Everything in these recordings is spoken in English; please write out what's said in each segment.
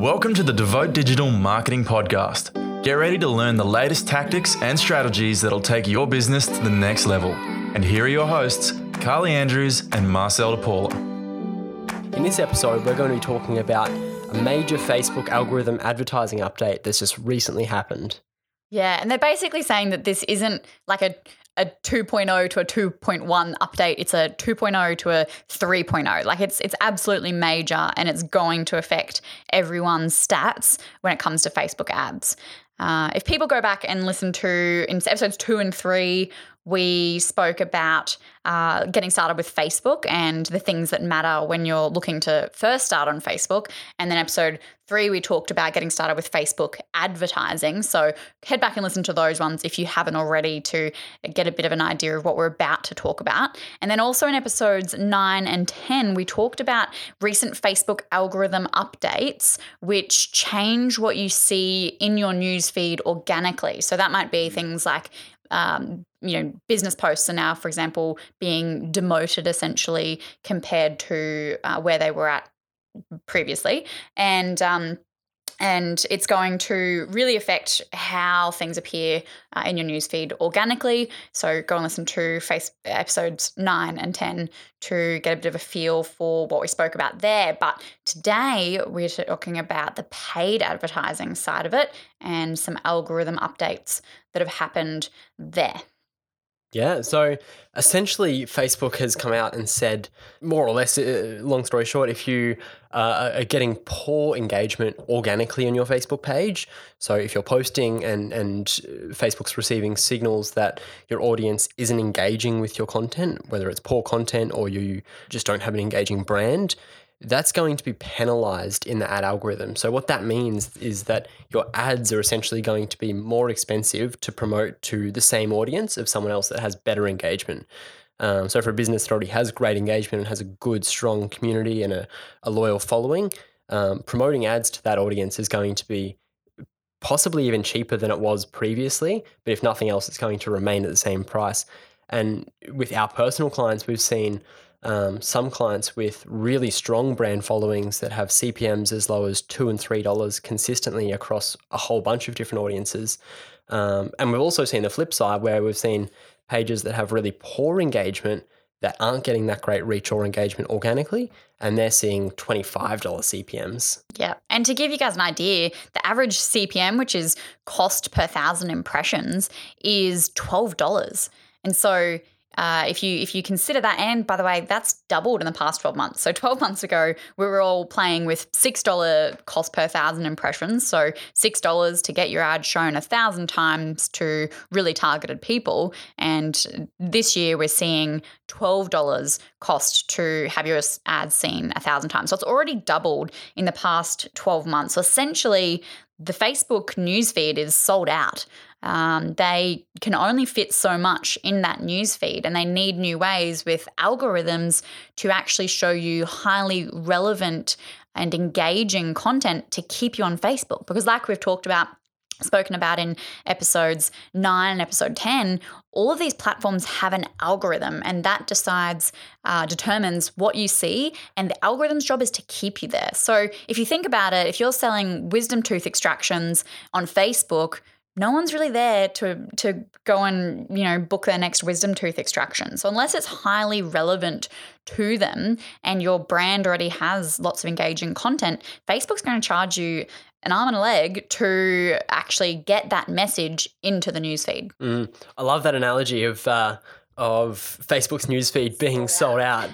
Welcome to the Devote Digital Marketing Podcast. Get ready to learn the latest tactics and strategies that'll take your business to the next level. And here are your hosts, Carly Andrews and Marcel DePaula. In this episode, we're going to be talking about a major Facebook algorithm advertising update that's just recently happened. Yeah, and they're basically saying that this isn't like a a 2.0 to a 2.1 update. It's a 2.0 to a 3.0. Like it's it's absolutely major and it's going to affect everyone's stats when it comes to Facebook ads. Uh, if people go back and listen to in episodes two and three, we spoke about uh, getting started with Facebook and the things that matter when you're looking to first start on Facebook. And then episode three, we talked about getting started with Facebook advertising. So head back and listen to those ones if you haven't already to get a bit of an idea of what we're about to talk about. And then also in episodes nine and 10, we talked about recent Facebook algorithm updates, which change what you see in your newsfeed organically. So that might be things like um, you know, business posts are now, for example, being demoted essentially compared to uh, where they were at previously, and um, and it's going to really affect how things appear uh, in your newsfeed organically. So go and listen to episodes nine and ten to get a bit of a feel for what we spoke about there. But today we're talking about the paid advertising side of it and some algorithm updates that have happened there. Yeah, so essentially, Facebook has come out and said, more or less, uh, long story short, if you uh, are getting poor engagement organically on your Facebook page, so if you're posting and and Facebook's receiving signals that your audience isn't engaging with your content, whether it's poor content or you just don't have an engaging brand, that's going to be penalized in the ad algorithm. So, what that means is that your ads are essentially going to be more expensive to promote to the same audience of someone else that has better engagement. Um, so, for a business that already has great engagement and has a good, strong community and a, a loyal following, um, promoting ads to that audience is going to be possibly even cheaper than it was previously. But if nothing else, it's going to remain at the same price. And with our personal clients, we've seen um, some clients with really strong brand followings that have CPMs as low as two and three dollars consistently across a whole bunch of different audiences. Um, and we've also seen the flip side where we've seen pages that have really poor engagement that aren't getting that great reach or engagement organically, and they're seeing $25 CPMs. Yeah. And to give you guys an idea, the average CPM, which is cost per thousand impressions, is $12. And so uh, if you if you consider that, and by the way, that's doubled in the past 12 months. So 12 months ago, we were all playing with six dollar cost per thousand impressions. So six dollars to get your ad shown a thousand times to really targeted people. And this year, we're seeing twelve dollars cost to have your ad seen a thousand times. So it's already doubled in the past 12 months. So essentially, the Facebook newsfeed is sold out. Um, they can only fit so much in that newsfeed, and they need new ways with algorithms to actually show you highly relevant and engaging content to keep you on Facebook. Because, like we've talked about, spoken about in episodes 9 and episode 10 all of these platforms have an algorithm and that decides uh, determines what you see and the algorithm's job is to keep you there so if you think about it if you're selling wisdom tooth extractions on facebook no one's really there to to go and you know book their next wisdom tooth extraction. So unless it's highly relevant to them and your brand already has lots of engaging content, Facebook's going to charge you an arm and a leg to actually get that message into the newsfeed. Mm, I love that analogy of uh, of Facebook's newsfeed being sold out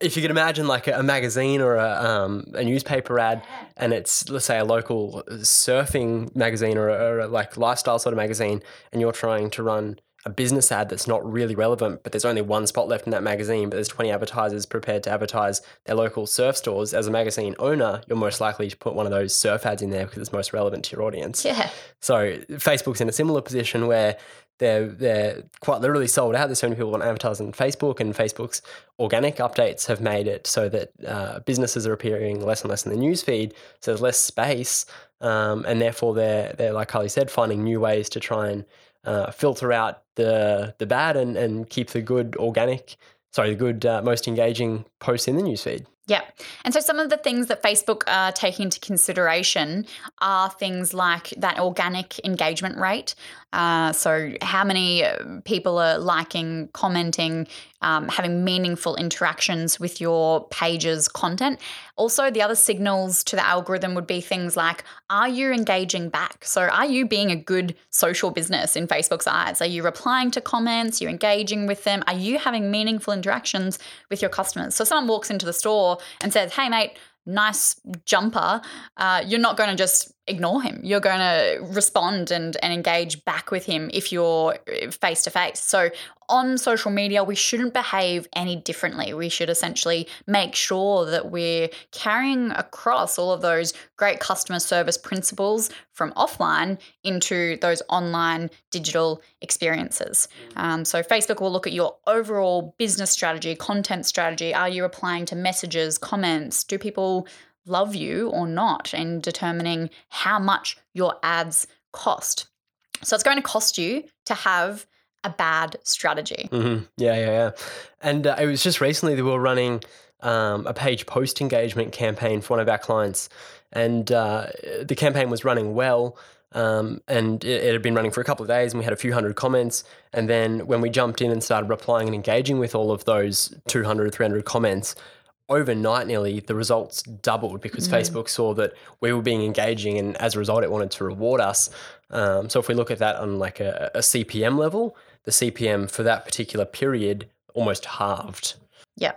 if you could imagine like a, magazine or a, um, a newspaper ad and it's let's say a local surfing magazine or, a, or a like lifestyle sort of magazine and you're trying to run a business ad that's not really relevant, but there's only one spot left in that magazine, but there's 20 advertisers prepared to advertise their local surf stores. As a magazine owner, you're most likely to put one of those surf ads in there because it's most relevant to your audience. Yeah. So Facebook's in a similar position where they're they're quite literally sold out. There's so many people want to advertise on Facebook, and Facebook's organic updates have made it so that uh, businesses are appearing less and less in the newsfeed. So there's less space, um, and therefore they're they're like Carly said, finding new ways to try and uh, filter out the the bad and, and keep the good organic sorry, the good, uh, most engaging posts in the newsfeed. Yeah. And so some of the things that Facebook are taking into consideration are things like that organic engagement rate. Uh, so, how many uh, people are liking, commenting, um, having meaningful interactions with your page's content. Also, the other signals to the algorithm would be things like are you engaging back? So, are you being a good social business in Facebook's eyes? Are you replying to comments? Are you engaging with them? Are you having meaningful interactions with your customers? So, someone walks into the store and says, Hey, mate, nice jumper, uh, you're not going to just ignore him. You're going to respond and, and engage back with him if you're face to face. So on social media, we shouldn't behave any differently. We should essentially make sure that we're carrying across all of those great customer service principles from offline into those online digital experiences. Um, so, Facebook will look at your overall business strategy, content strategy. Are you replying to messages, comments? Do people love you or not and determining how much your ads cost. So it's going to cost you to have a bad strategy. Mm-hmm. Yeah, yeah, yeah. And uh, it was just recently that we were running um, a page post engagement campaign for one of our clients, and uh, the campaign was running well. Um, and it, it, had been running for a couple of days, and we had a few hundred comments. And then when we jumped in and started replying and engaging with all of those 200, 300 comments, overnight nearly the results doubled because mm. Facebook saw that we were being engaging and as a result it wanted to reward us. Um, so if we look at that on like a, a, CPM level, the CPM for that particular period almost halved. Yeah.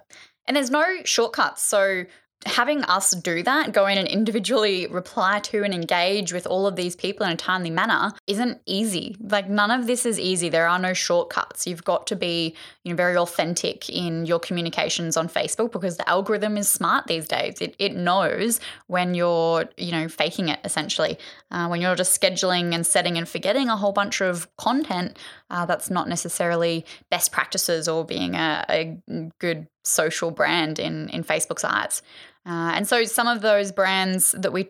And there's no shortcuts. So having us do that, go in and individually reply to and engage with all of these people in a timely manner isn't easy. Like none of this is easy. There are no shortcuts. You've got to be, you know, very authentic in your communications on Facebook because the algorithm is smart these days. It, it knows when you're, you know, faking it essentially. Uh, when you're just scheduling and setting and forgetting a whole bunch of content uh, that's not necessarily best practices or being a, a good social brand in in Facebook's eyes. Uh, and so some of those brands that we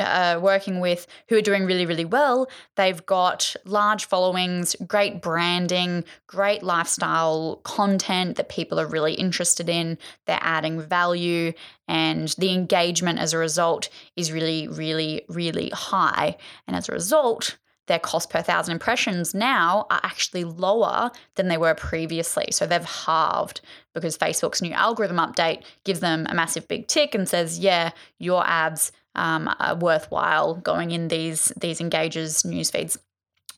are uh, working with who are doing really, really well, they've got large followings, great branding, great lifestyle content that people are really interested in. They're adding value, and the engagement as a result is really, really, really high. And as a result, their cost per thousand impressions now are actually lower than they were previously. So they've halved because Facebook's new algorithm update gives them a massive big tick and says, yeah, your ads um, are worthwhile going in these these engages news feeds.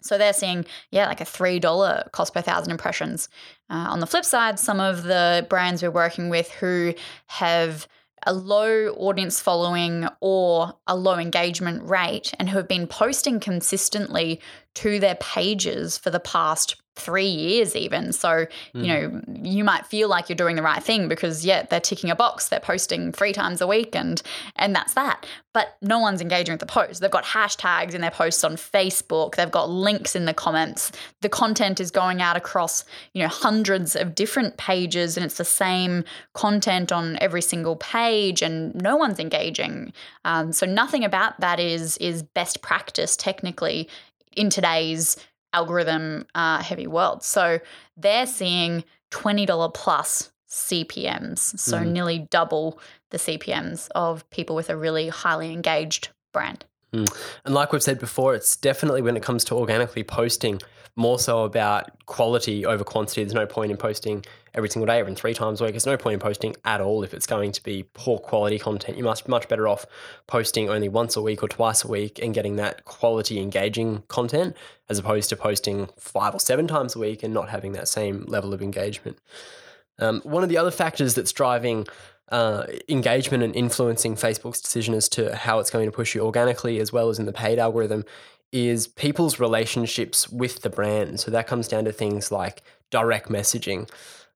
So they're seeing, yeah, like a $3 cost per thousand impressions. Uh, on the flip side, some of the brands we're working with who have a low audience following or a low engagement rate and who have been posting consistently to their pages for the past three years even. So you know you might feel like you're doing the right thing because yeah they're ticking a box they're posting three times a week and and that's that. But no one's engaging with the post. They've got hashtags in their posts on facebook. They've got links in the comments. The content is going out across you know hundreds of different pages and it's the same content on every single page and no one's engaging. Um, so nothing about that is is best practice technically in today's algorithm uh, heavy world. So they're seeing $20 plus CPMs, so mm. nearly double the CPMs of people with a really highly engaged brand. Mm. And like we've said before, it's definitely when it comes to organically posting, more so about quality over quantity. There's no point in posting every single day, or even three times a week. There's no point in posting at all if it's going to be poor quality content. You must be much better off posting only once a week or twice a week and getting that quality engaging content as opposed to posting five or seven times a week and not having that same level of engagement. Um, one of the other factors that's driving uh, engagement and influencing Facebook's decision as to how it's going to push you organically as well as in the paid algorithm is people's relationships with the brand. So that comes down to things like direct messaging.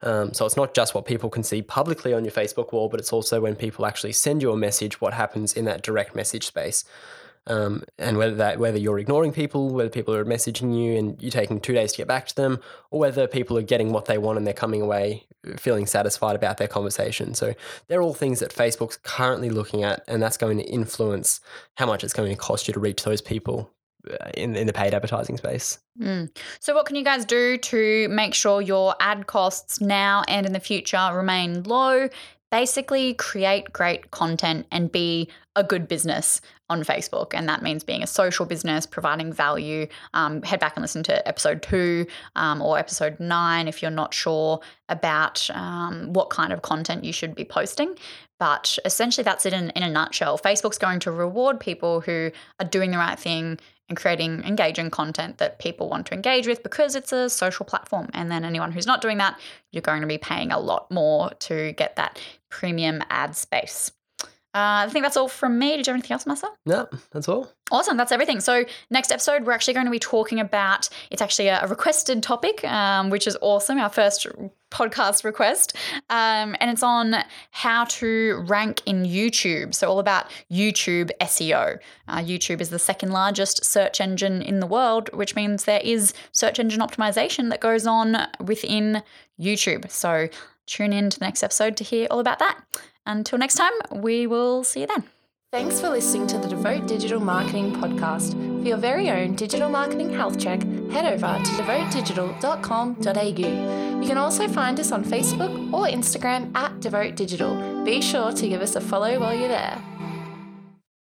Um, so it's not just what people can see publicly on your Facebook wall, but it's also when people actually send you a message, what happens in that direct message space. Um, and whether that whether you're ignoring people, whether people are messaging you and you're taking two days to get back to them, or whether people are getting what they want and they're coming away feeling satisfied about their conversation. So they're all things that Facebook's currently looking at, and that's going to influence how much it's going to cost you to reach those people uh, in, in the paid advertising space. Mm. So, what can you guys do to make sure your ad costs now and in the future remain low? Basically create great content and be a good business on Facebook. And that means being a social business, providing value. Um, head back and listen to episode two um, or episode nine if you're not sure about um, what kind of content you should be posting. But essentially, that's it in, in a nutshell. Facebook's going to reward people who are doing the right thing and creating engaging content that people want to engage with because it's a social platform. And then anyone who's not doing that, you're going to be paying a lot more to get that premium ad space. Uh, I think that's all from me. Did you have anything else, Marcel? No, that's all. Awesome, that's everything. So next episode, we're actually going to be talking about. It's actually a, requested topic, um, which is awesome. Our first podcast request, um, and it's on how to rank in YouTube. So all about YouTube SEO. Uh, YouTube is the second largest search engine in the world, which means there is search engine optimization that goes on within YouTube. So tune in to the next episode to hear all about that. Until next time, we will see you then. Thanks for listening to the Devote Digital Marketing Podcast. For your very own digital marketing health check, head over to devotedigital.com.au. You can also find us on Facebook or Instagram at Devote Digital. Be sure to give us a follow while you're there.